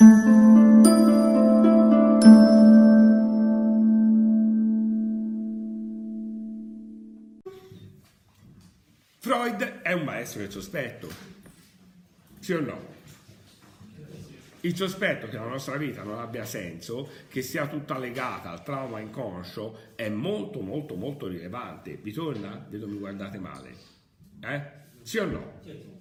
Freud è un maestro del sospetto, sì o no? Il sospetto che la nostra vita non abbia senso, che sia tutta legata al trauma inconscio, è molto molto molto rilevante. Vi torna? Vedo mi guardate male. Eh? Sì o no?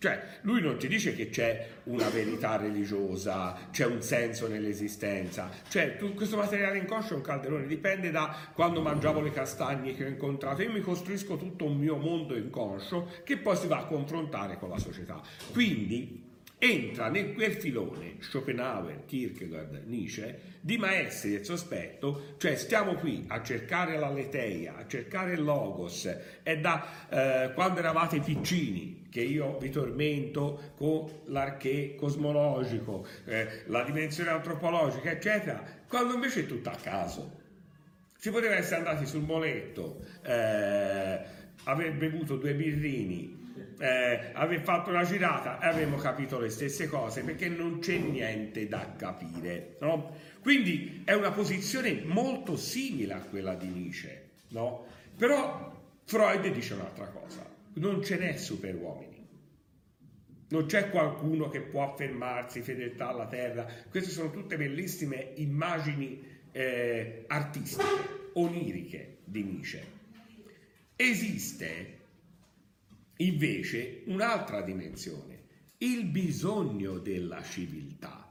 Cioè, lui non ti dice che c'è una verità religiosa, c'è un senso nell'esistenza. Cioè, tu, questo materiale inconscio è un calderone, dipende da quando mangiavo le castagne che ho incontrato. Io mi costruisco tutto un mio mondo inconscio che poi si va a confrontare con la società. Quindi entra nel quel filone Schopenhauer, Kierkegaard, Nietzsche di maestri del sospetto, cioè stiamo qui a cercare la leteia, a cercare il logos, è da eh, quando eravate piccini che io vi tormento con l'arché cosmologico, eh, la dimensione antropologica, eccetera, quando invece è tutto a caso. Si poteva essere andati sul moletto, eh, aver bevuto due birrini, eh, aver fatto una girata e avremmo capito le stesse cose perché non c'è niente da capire. No? Quindi è una posizione molto simile a quella di Nietzsche, no? però Freud dice un'altra cosa, non ce n'è superuomini. Non c'è qualcuno che può affermarsi fedeltà alla terra. Queste sono tutte bellissime immagini eh, artistiche, oniriche di Nietzsche. Esiste invece un'altra dimensione, il bisogno della civiltà.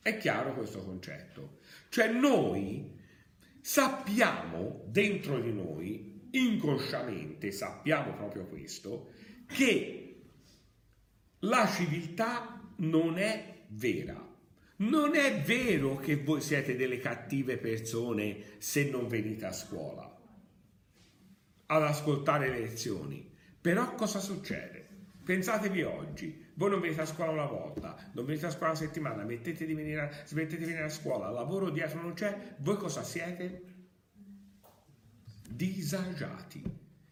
È chiaro questo concetto? Cioè noi sappiamo dentro di noi, inconsciamente sappiamo proprio questo, che la civiltà non è vera. Non è vero che voi siete delle cattive persone se non venite a scuola ad ascoltare le lezioni. Però cosa succede? Pensatevi oggi, voi non venite a scuola una volta, non venite a scuola una settimana, mettete di venire, smettete di venire a scuola, lavoro dietro non c'è, voi cosa siete? Disagiati.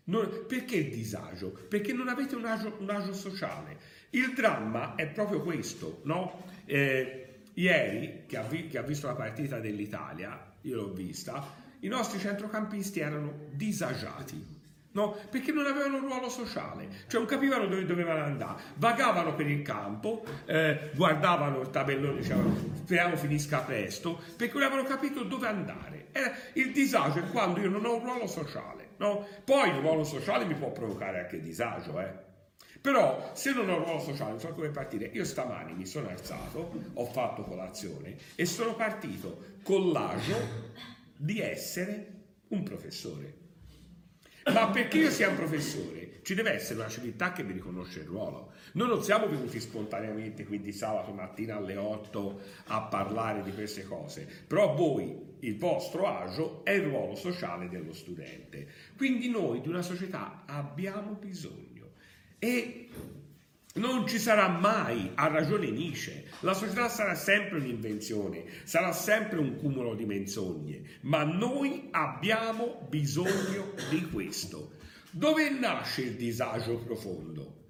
Non, perché disagio? Perché non avete un agio, un agio sociale. Il dramma è proprio questo, no? Eh, ieri, che ha, vi, che ha visto la partita dell'Italia, io l'ho vista, i nostri centrocampisti erano disagiati. No? Perché non avevano un ruolo sociale, cioè non capivano dove dovevano andare, vagavano per il campo, eh, guardavano il tabellone, dicevano speriamo finisca presto, perché non avevano capito dove andare. Era, il disagio è quando io non ho un ruolo sociale, no? Poi il ruolo sociale mi può provocare anche disagio, eh? Però se non ho un ruolo sociale non so come partire. Io stamani mi sono alzato, ho fatto colazione e sono partito con l'agio di essere un professore. Ma perché io sia un professore ci deve essere una civiltà che mi riconosce il ruolo. Noi non siamo venuti spontaneamente qui di sabato mattina alle 8 a parlare di queste cose, però voi, il vostro agio è il ruolo sociale dello studente. Quindi noi di una società abbiamo bisogno. E non ci sarà mai, ha ragione Nietzsche, la società sarà sempre un'invenzione, sarà sempre un cumulo di menzogne, ma noi abbiamo bisogno di questo. Dove nasce il disagio profondo?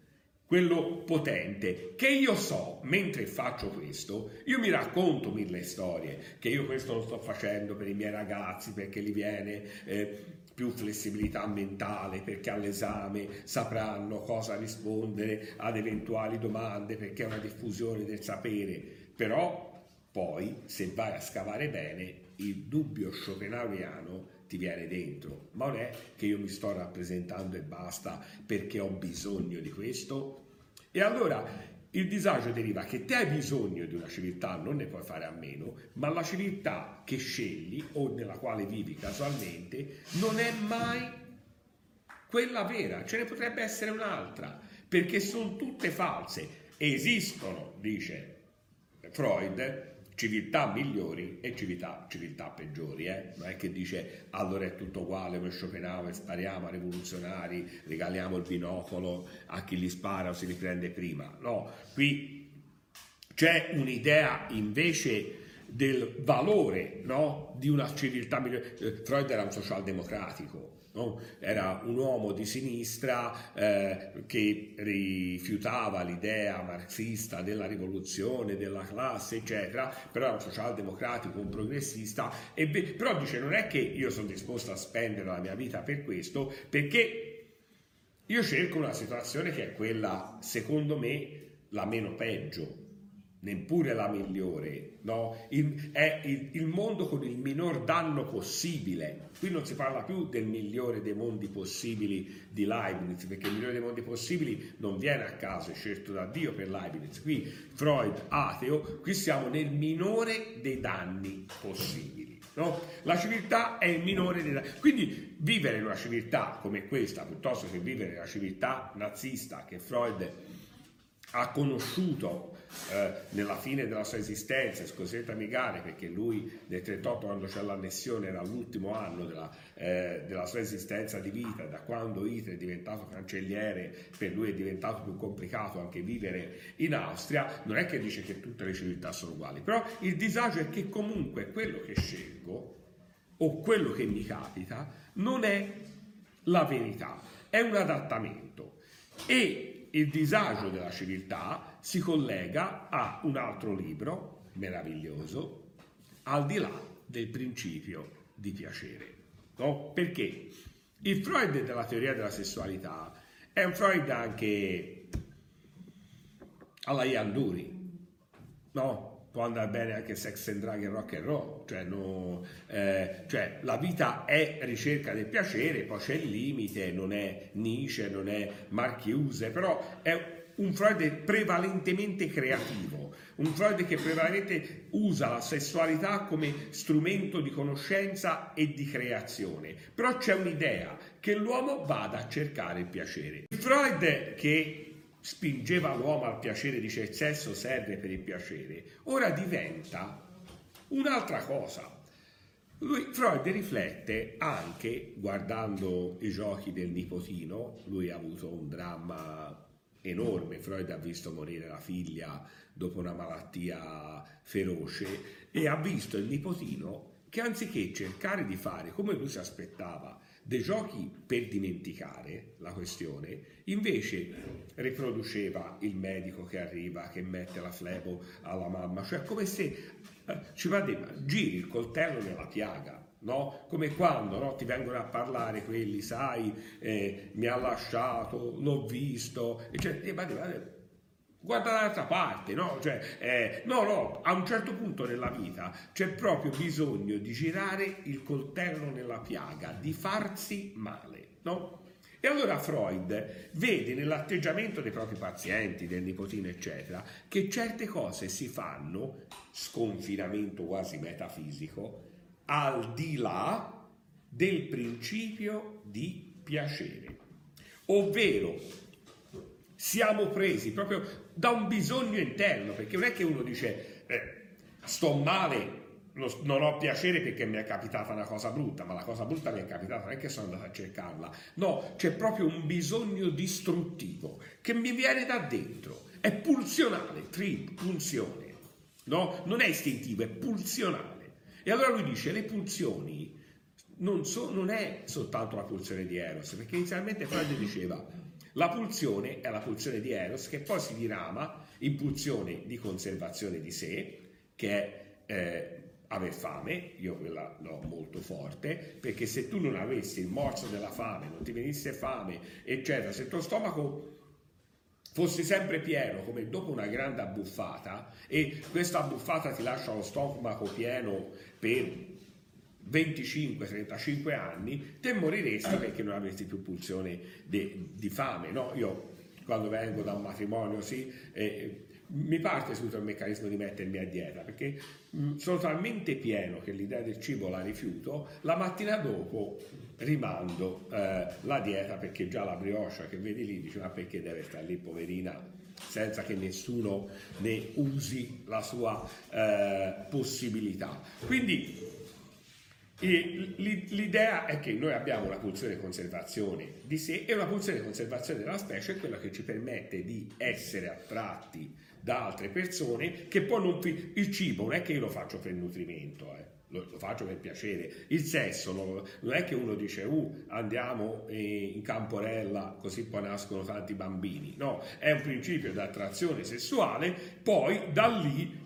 Quello potente, che io so, mentre faccio questo, io mi racconto mille storie, che io questo lo sto facendo per i miei ragazzi, perché li viene... Eh, più flessibilità mentale perché all'esame sapranno cosa rispondere ad eventuali domande perché è una diffusione del sapere, però poi se vai a scavare bene il dubbio schopenhaueriano ti viene dentro, ma non è che io mi sto rappresentando e basta perché ho bisogno di questo. E allora il disagio deriva che te hai bisogno di una civiltà, non ne puoi fare a meno, ma la civiltà che scegli o nella quale vivi casualmente non è mai quella vera, ce ne potrebbe essere un'altra, perché sono tutte false. Esistono, dice Freud, civiltà migliori e civiltà, civiltà peggiori. Eh? Non è che dice allora è tutto uguale come Schopenhauer, spariamo a rivoluzionari, regaliamo il binocolo a chi li spara o si riprende prima. No, qui c'è un'idea invece del valore no? di una civiltà migliore. Eh, Freud era un socialdemocratico, No? Era un uomo di sinistra eh, che rifiutava l'idea marxista della rivoluzione, della classe, eccetera, però era un socialdemocratico, un progressista, e be- però dice non è che io sono disposto a spendere la mia vita per questo, perché io cerco una situazione che è quella, secondo me, la meno peggio, neppure la migliore, no? il, è il, il, mondo con il minor danno possibile. Qui non si parla più del migliore dei mondi possibili di Leibniz, perché il migliore dei mondi possibili non viene a caso, è scelto da Dio per Leibniz. Qui Freud, ateo, qui siamo nel minore dei danni possibili. No? La civiltà è il minore dei danni. Quindi vivere in una civiltà come questa, piuttosto che vivere in una civiltà nazista che Freud ha conosciuto eh, nella fine della sua esistenza, Scosetta Migare, perché lui nel 38 quando c'è l'annessione era l'ultimo anno della, eh, della, sua esistenza di vita, da quando Hitler è diventato cancelliere, per lui è diventato più complicato anche vivere in Austria, non è che dice che tutte le civiltà sono uguali, però il disagio è che comunque quello che scelgo o quello che mi capita non è la verità, è un adattamento. E il disagio della civiltà si collega a un altro libro meraviglioso, al di là del principio di piacere. No? Perché il Freud della teoria della sessualità è un Freud anche alla Yanduri, no? Può andare bene anche sex and drug e rock and roll, cioè, no, eh, cioè, la vita è ricerca del piacere, poi c'è il limite, non è Nietzsche, non è Marchiuse, però è un Freud prevalentemente creativo, un Freud che prevalentemente usa la sessualità come strumento di conoscenza e di creazione, però c'è un'idea che l'uomo vada a cercare il piacere. Il Freud che spingeva l'uomo al piacere, dice il sesso serve per il piacere, ora diventa un'altra cosa. Lui, Freud riflette anche guardando i giochi del nipotino, lui ha avuto un dramma enorme, Freud ha visto morire la figlia dopo una malattia feroce e ha visto il nipotino che anziché cercare di fare come lui si aspettava dei giochi per dimenticare la questione, invece riproduceva il medico che arriva, che mette la flebo alla mamma, cioè come se eh, ci va giri il coltello nella piaga. No? Come quando no? ti vengono a parlare quelli, sai, eh, mi ha lasciato, l'ho visto, e cioè, guarda dall'altra parte, no? Cioè, eh, no, no, a un certo punto nella vita c'è proprio bisogno di girare il coltello nella piaga, di farsi male, no? E allora Freud vede nell'atteggiamento dei propri pazienti, del nipotino, eccetera, che certe cose si fanno, sconfinamento quasi metafisico, al di là del principio di piacere. Ovvero siamo presi proprio da un bisogno interno, perché non è che uno dice eh, sto male, non ho piacere perché mi è capitata una cosa brutta, ma la cosa brutta mi è capitata, non è che sono andato a cercarla, no, c'è proprio un bisogno distruttivo che mi viene da dentro, è pulsionale, trip, pulsione, no? Non è istintivo, è pulsionale. E allora lui dice le pulsioni non, so, non è soltanto la pulsione di Eros, perché inizialmente Freud diceva la pulsione è la pulsione di Eros che poi si dirama in pulsione di conservazione di sé, che è eh, aver fame, io quella l'ho molto forte, perché se tu non avessi il morso della fame, non ti venisse fame, eccetera, se il tuo stomaco fosse sempre pieno, come dopo una grande abbuffata, e questa abbuffata ti lascia lo stomaco pieno per 25-35 anni, te moriresti perché non avresti più pulsione di, di fame. No? Io quando vengo da un matrimonio, sì, eh, mi parte subito il meccanismo di mettermi a dieta perché mh, sono talmente pieno che l'idea del cibo la rifiuto, la mattina dopo rimando eh, la dieta perché già la brioche che vedi lì dice ma perché deve stare lì poverina senza che nessuno ne usi la sua eh, possibilità. Quindi l'idea è che noi abbiamo una pulsione di conservazione di sé e una pulsione di conservazione della specie è quella che ci permette di essere attratti da altre persone che poi non il cibo non è che io lo faccio per nutrimento eh. lo, lo, faccio per piacere. Il sesso non, non è che uno dice uh, andiamo in camporella così poi nascono tanti bambini, no, è un principio di attrazione sessuale, poi da lì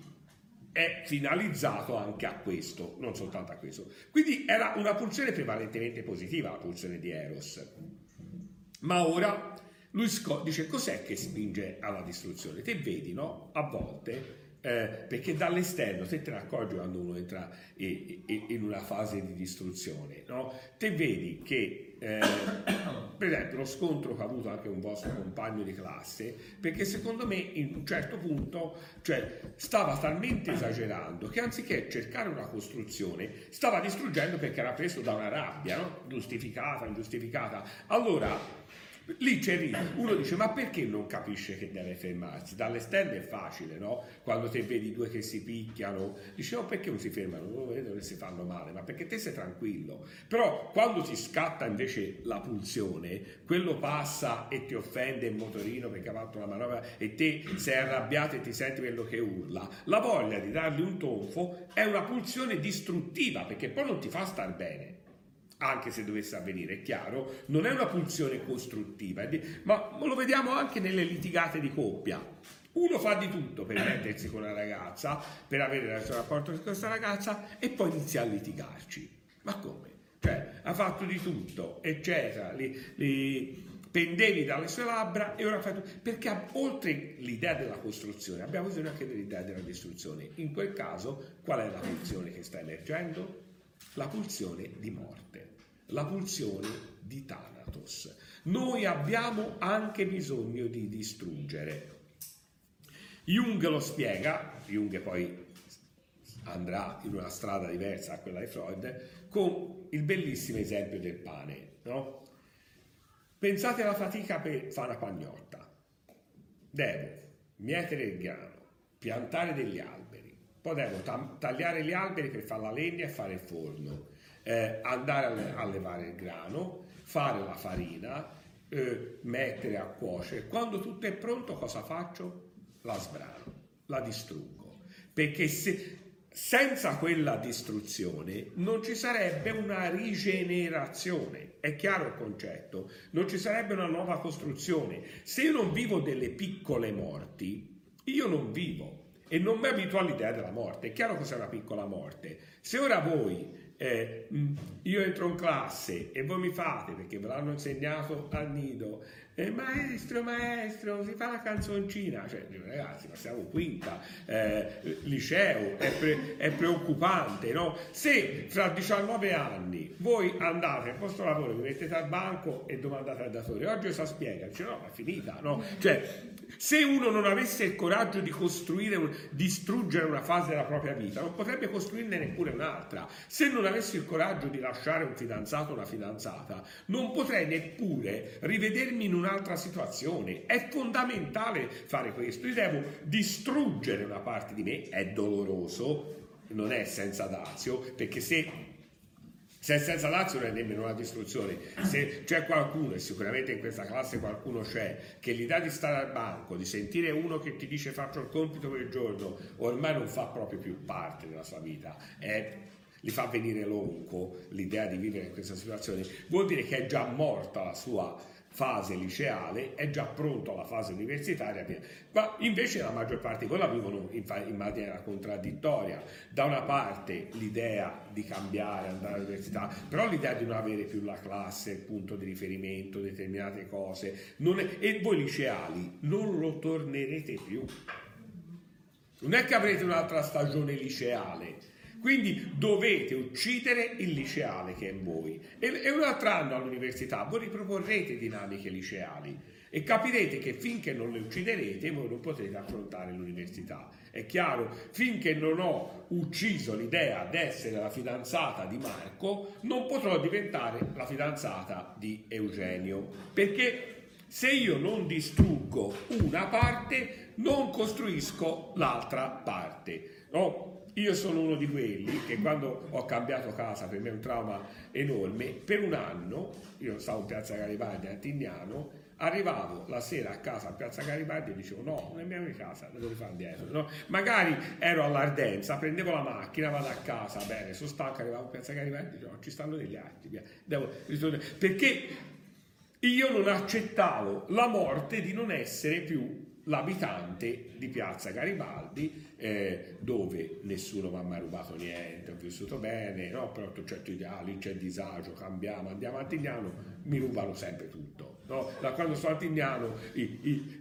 è finalizzato anche a questo, non soltanto a questo. Quindi era una pulsione prevalentemente positiva, la pulsione di Eros. Ma ora lui dice cos'è che spinge alla distruzione? Te vedi, no? A volte eh, perché dall'esterno te te ne accorgi quando uno entra in una fase di distruzione, no? Te vedi che, eh, per esempio, lo scontro che ha avuto anche un vostro compagno di classe, perché secondo me in un certo punto, cioè, stava talmente esagerando che anziché cercare una costruzione, stava distruggendo perché era preso da una rabbia, no? Giustificata, ingiustificata. Allora, Lì c'è lì, uno dice ma perché non capisce che deve fermarsi? Dall'esterno è facile, no? Quando te vedi due che si picchiano, dici oh perché non si fermano? Non vedo che si fanno male, ma perché te sei tranquillo. Però quando ti scatta invece la pulsione, quello passa e ti offende il motorino perché ha fatto una manovra e te sei arrabbiato e ti senti quello che urla, la voglia di dargli un tonfo è una pulsione distruttiva perché poi non ti fa star bene anche se dovesse avvenire, è chiaro, non è una pulsione costruttiva, ma lo vediamo anche nelle litigate di coppia. Uno fa di tutto per mettersi con la ragazza, per avere il suo rapporto con questa ragazza e poi inizia a litigarci. Ma come? Cioè, ha fatto di tutto, eccetera, li, li pendevi dalle sue labbra e ora fa tutto. Perché oltre l'idea della costruzione abbiamo bisogno anche dell'idea della distruzione. In quel caso, qual è la pulsione che sta emergendo? La pulsione di morte la pulsione di Thanatos. Noi abbiamo anche bisogno di distruggere. Jung lo spiega, Jung poi andrà in una strada diversa a quella di Freud, con il bellissimo esempio del pane. No? Pensate alla fatica per fare una pagnotta. Devo mietere il grano, piantare degli alberi, poi devo tagliare gli alberi per fare la legna e fare il forno eh, andare a allevare il grano, fare la farina, eh, mettere a cuocere. Quando tutto è pronto cosa faccio? La sbrano, la distruggo. Perché se, senza quella distruzione non ci sarebbe una rigenerazione, è chiaro il concetto, non ci sarebbe una nuova costruzione. Se io non vivo delle piccole morti, io non vivo e non mi abituo all'idea della morte. È chiaro cos'è una piccola morte. Se ora voi eh, mm, io entro in classe e voi mi fate perché ve l'hanno insegnato al nido eh, maestro, maestro, si fa la canzoncina, cioè ragazzi, passiamo quinta, eh, liceo, è, pre- è preoccupante, no? Se fra 19 anni voi andate al vostro lavoro, vi mettete al banco e domandate al datore, oggi cosa spiega? Dice no, ma è finita, no? Cioè, se uno non avesse il coraggio di costruire, distruggere una fase della propria vita, non potrebbe costruirne neppure un'altra. Se non avessi il coraggio di lasciare un fidanzato o una fidanzata, non potrei neppure rivedermi in una un'altra situazione. È fondamentale fare questo. Io devo distruggere una parte di me, è doloroso, non è senza dazio, perché se se senza dazio non è nemmeno una distruzione. Se c'è qualcuno, e sicuramente in questa classe qualcuno c'è, che l'idea di stare al banco, di sentire uno che ti dice faccio il compito il giorno, ormai non fa proprio più parte della sua vita, è, gli fa venire lonco l'idea di vivere in questa situazione, vuol dire che è già morta la sua fase liceale, è già pronto alla fase universitaria, ma invece la maggior parte di quella vivono in, in, maniera contraddittoria. Da una parte l'idea di cambiare, andare all'università, però l'idea di non avere più la classe, il punto di riferimento, determinate cose, è, e voi liceali non lo tornerete più. Non è che avrete un'altra stagione liceale, quindi dovete uccidere il liceale che è in voi. E, e un altro anno all'università voi riproporrete dinamiche liceali e capirete che finché non le ucciderete voi non potrete affrontare l'università. È chiaro, finché non ho ucciso l'idea di essere la fidanzata di Marco, non potrò diventare la fidanzata di Eugenio. Perché se io non distruggo una parte, non costruisco l'altra parte. No? Io sono uno di quelli che quando ho cambiato casa, per me è un trauma enorme, per un anno, io stavo in piazza Garibaldi a Tignano, Arrivavo la sera a casa a Piazza Garibaldi e dicevo no, non è mia casa, devo rifare indietro. No? Magari ero all'Ardenza, prendevo la macchina, vado a casa, bene, sono stanco, arrivavo a Piazza Garibaldi e dicevo no, ci stanno degli atti, via. Devo ritornare. Perché io non accettavo la morte di non essere più l'abitante di Piazza Garibaldi, eh, dove nessuno mi ha mai rubato niente, ho vissuto bene, no? però ho certi ideali, c'è disagio, cambiamo, andiamo a Antignano, mi rubano sempre tutto. No? Da quando sono a Tignano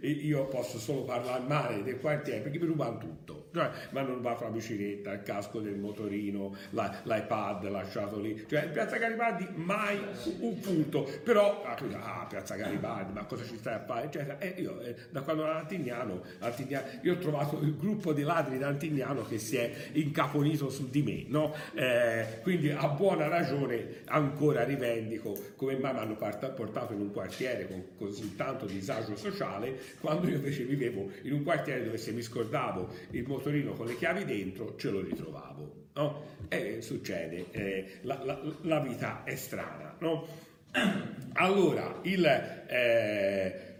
io posso solo parlare male del quartiere perché mi rubano tutto. Cioè, mi hanno rubato la bicicletta, il casco del motorino, la, l'iPad lasciato lì. Cioè, in Piazza Garibaldi mai un punto. Però, ah, Piazza Garibaldi, ma cosa ci stai a fare? Eccetera. E io, eh, da quando ero a Antignano, Antignano, io ho trovato il gruppo di ladri da Antignano che si è incaponito su di me, no? Eh, quindi, a buona ragione, ancora rivendico come mai mi hanno portato in un quartiere con così tanto disagio sociale, quando io invece vivevo in un quartiere dove se mi scordavo il motorino con le chiavi dentro, ce lo ritrovavo. No? E succede, eh, la, la, la, vita è strana. No? Allora, il, eh,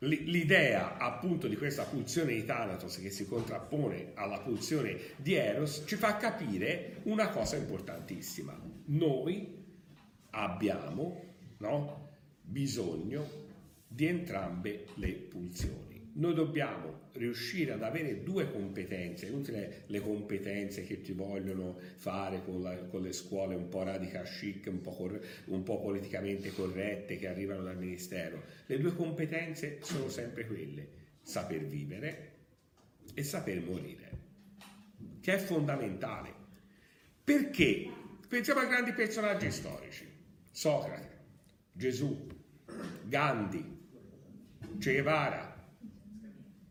l'idea appunto di questa pulsione di Thanatos che si contrappone alla pulsione di Eros ci fa capire una cosa importantissima. Noi abbiamo no, bisogno di entrambe le pulsioni noi dobbiamo riuscire ad avere due competenze, inutile le competenze che ti vogliono fare con, la, con le scuole un po' radical chic, un po', cor, un po' politicamente corrette che arrivano dal Ministero. Le due competenze sono sempre quelle, saper vivere e saper morire, che è fondamentale. Perché? Pensiamo a grandi personaggi storici, Socrate, Gesù, Gandhi, Che Guevara,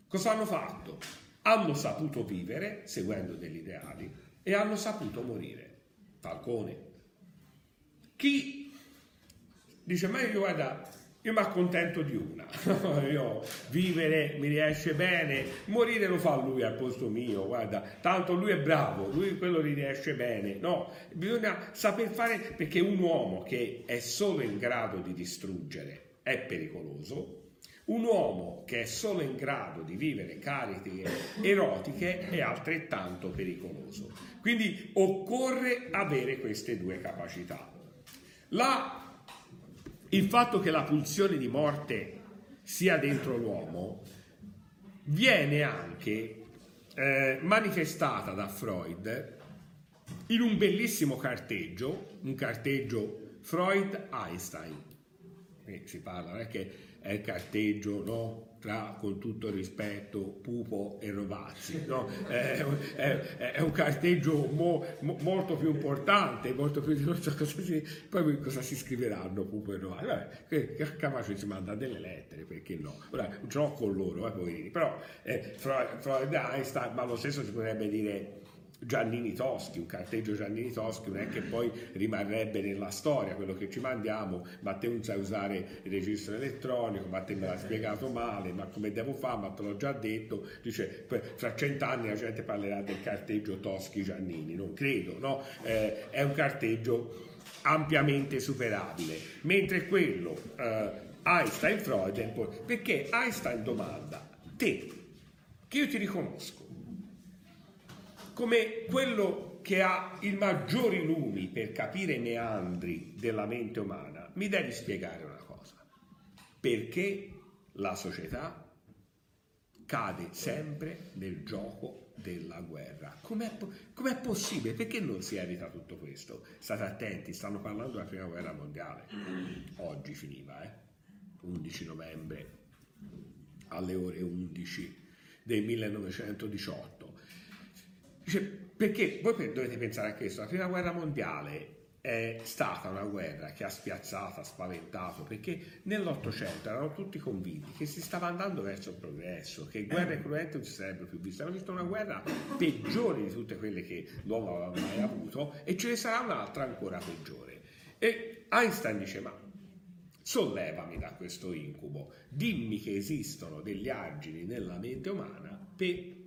Cosa hanno fatto? Hanno saputo vivere seguendo degli ideali e hanno saputo morire. Falcone. Chi dice, ma io guarda, io mi accontento di una, io vivere mi riesce bene, morire lo fa lui al posto mio, guarda, tanto lui è bravo, lui quello gli riesce bene, no, bisogna saper fare perché un uomo che è solo in grado di distruggere è pericoloso, un uomo che è solo in grado di vivere cariche erotiche è altrettanto pericoloso. Quindi occorre avere queste due capacità. La, il fatto che la pulsione di morte sia dentro l'uomo viene anche eh, manifestata da Freud in un bellissimo carteggio, un carteggio Freud-Einstein. si parla, non è che è il carteggio no? tra, con tutto rispetto, Pupo e Rovazzi. No? È, è, è, un carteggio mo, mo, molto più importante, molto più... So cosa si, poi cosa si scriveranno Pupo e Rovazzi? Vabbè, Camacho si manda delle lettere, perché no? Ora, non ce l'ho con loro, eh, poverini, però eh, Freud, Freud Einstein, ma lo stesso si potrebbe dire Giannini Toschi, un carteggio Giannini Toschi non è che poi rimarrebbe nella storia quello che ci mandiamo, ma te non sai usare il registro elettronico, ma te me l'hai spiegato male, ma come devo fare, ma te l'ho già detto, dice fra cent'anni la gente parlerà del carteggio Toschi Giannini, non credo, no? Eh, è un carteggio ampiamente superabile, mentre quello eh, Einstein-Freud, perché Einstein domanda, te, che io ti riconosco, come quello che ha i maggiori lumi per capire i meandri della mente umana, mi devi spiegare una cosa. Perché la società cade sempre nel gioco della guerra. Com'è, com'è, possibile? Perché non si evita tutto questo? State attenti, stanno parlando della prima guerra mondiale. Oggi finiva, eh? 11 novembre alle ore 11 del 1918 Dice, perché voi dovete pensare a questo, la prima guerra mondiale è stata una guerra che ha spiazzato, ha spaventato, perché nell'Ottocento erano tutti convinti che si stava andando verso il progresso, che guerre cruente non si sarebbero più viste. Hanno visto una guerra peggiore di tutte quelle che l'uomo aveva mai avuto e ce ne sarà un'altra ancora peggiore. E Einstein dice, ma sollevami da questo incubo, dimmi che esistono degli argini nella mente umana per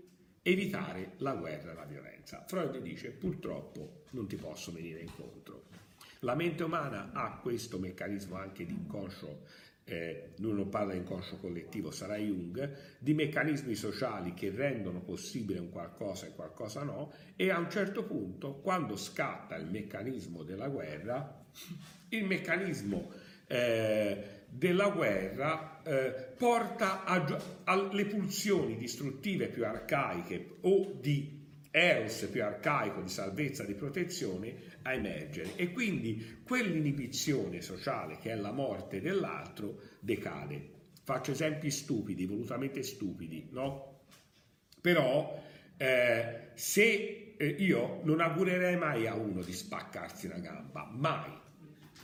evitare la guerra e la violenza. Freud dice purtroppo non ti posso venire incontro. La mente umana ha questo meccanismo anche di inconscio eh, lui non parla di inconscio collettivo, sarà Jung, di meccanismi sociali che rendono possibile un qualcosa e qualcosa no, e a un certo punto, quando scatta il meccanismo della guerra, il meccanismo eh, della guerra eh, porta alle pulsioni distruttive più arcaiche o di eros più arcaico di salvezza, di protezione a emergere e quindi quell'inibizione sociale che è la morte dell'altro decade. Faccio esempi stupidi, volutamente stupidi, no? Però eh, se eh, io non augurerei mai a uno di spaccarsi una gamba, mai,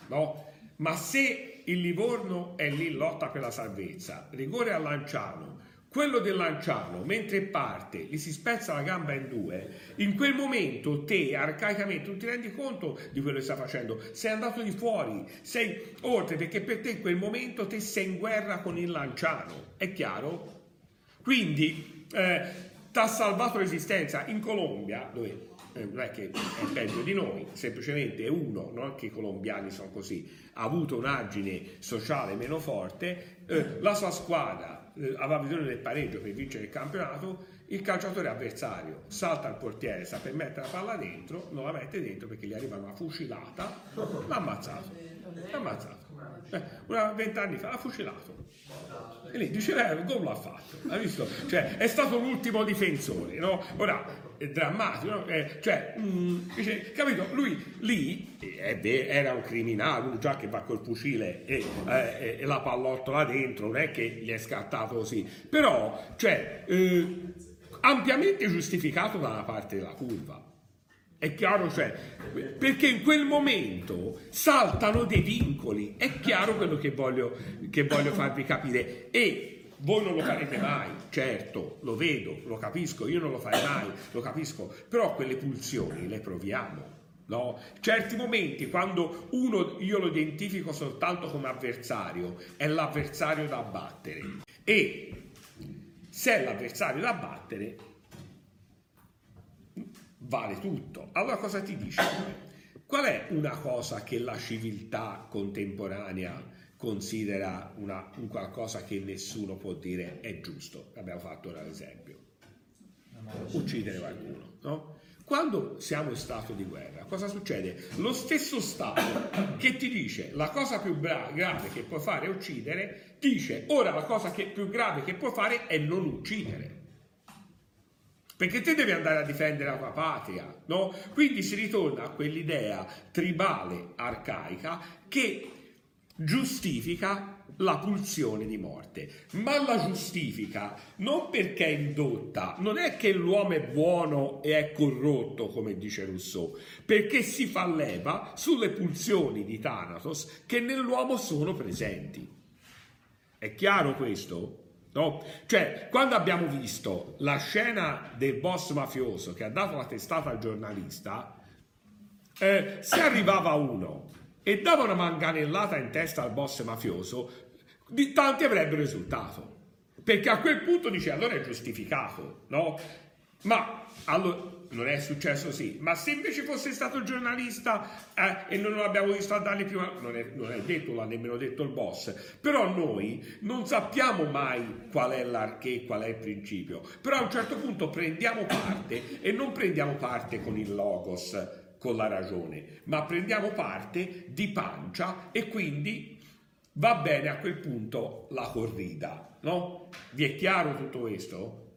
no? Ma se il Livorno è lì lotta per la salvezza, rigore a Lanciano, quello del lanciano, mentre parte, gli si spezza la gamba in due, in quel momento te, arcaicamente, non ti rendi conto di quello che sta facendo, sei andato di fuori, sei oltre, perché per te in quel momento te sei in guerra con il lanciano, è chiaro? Quindi eh, ti ha salvato l'esistenza. In Colombia, dove eh, non è che è peggio di noi, semplicemente è uno, non che i colombiani sono così, ha avuto un'agine sociale meno forte, eh, la sua squadra eh, aveva bisogno del pareggio per vincere il campionato, il calciatore avversario salta al portiere, sa per mettere la palla dentro, non la mette dentro perché gli arriva una fucilata, l'ha ammazzato, l'ha ammazzato. Eh, vent'anni fa l'ha fucilato. E lì dice, eh, gol l'ha fatto, hai visto? Cioè, è stato l'ultimo difensore, no? Ora, è drammatico, no? eh, cioè, mm, dice, capito? Lui lì eh, era un criminale, già che va col fucile e, eh, la pallottola dentro, non è che gli è scattato così, però, cioè, eh, ampiamente giustificato dalla parte della curva. È chiaro, cioè, perché in quel momento saltano dei vincoli, è chiaro quello che voglio, che voglio farvi capire. E voi non lo farete mai, certo, lo vedo, lo capisco, io non lo farei mai, lo capisco, però quelle pulsioni le proviamo. No? Certi momenti quando uno io lo identifico soltanto come avversario, è l'avversario da battere. E se è l'avversario da battere, vale tutto. Allora cosa ti dice? Qual è una cosa che la civiltà contemporanea considera una, un qualcosa che nessuno può dire è giusto. Abbiamo fatto un esempio. Uccidere qualcuno, no? Quando siamo in stato di guerra, cosa succede? Lo stesso Stato che ti dice la cosa più bra- grave che può fare è uccidere, dice ora la cosa che più grave che può fare è non uccidere. Perché te devi andare a difendere la tua patria, no? Quindi si ritorna a quell'idea tribale arcaica che giustifica la pulsione di morte, ma la giustifica non perché è indotta, non è che l'uomo è buono e è corrotto, come dice Rousseau, perché si fa leva sulle pulsioni di Thanatos che nell'uomo sono presenti. È chiaro questo? No? Cioè, quando abbiamo visto la scena del boss mafioso che ha dato la testata al giornalista, eh, se arrivava uno e dava una manganellata in testa al boss mafioso, di, tanti avrebbero esultato. Perché a quel punto dice allora è giustificato, no? Ma allora, non è successo sì, ma se invece fosse stato giornalista eh, e non lo abbiamo visto a dargli più, non è, non è detto, l'ha nemmeno detto il boss, però noi non sappiamo mai qual è l'arché, qual è il principio, però a un certo punto prendiamo parte e non prendiamo parte con il logos, con la ragione, ma prendiamo parte di pancia e quindi va bene a quel punto la corrida, no? Vi è chiaro tutto questo?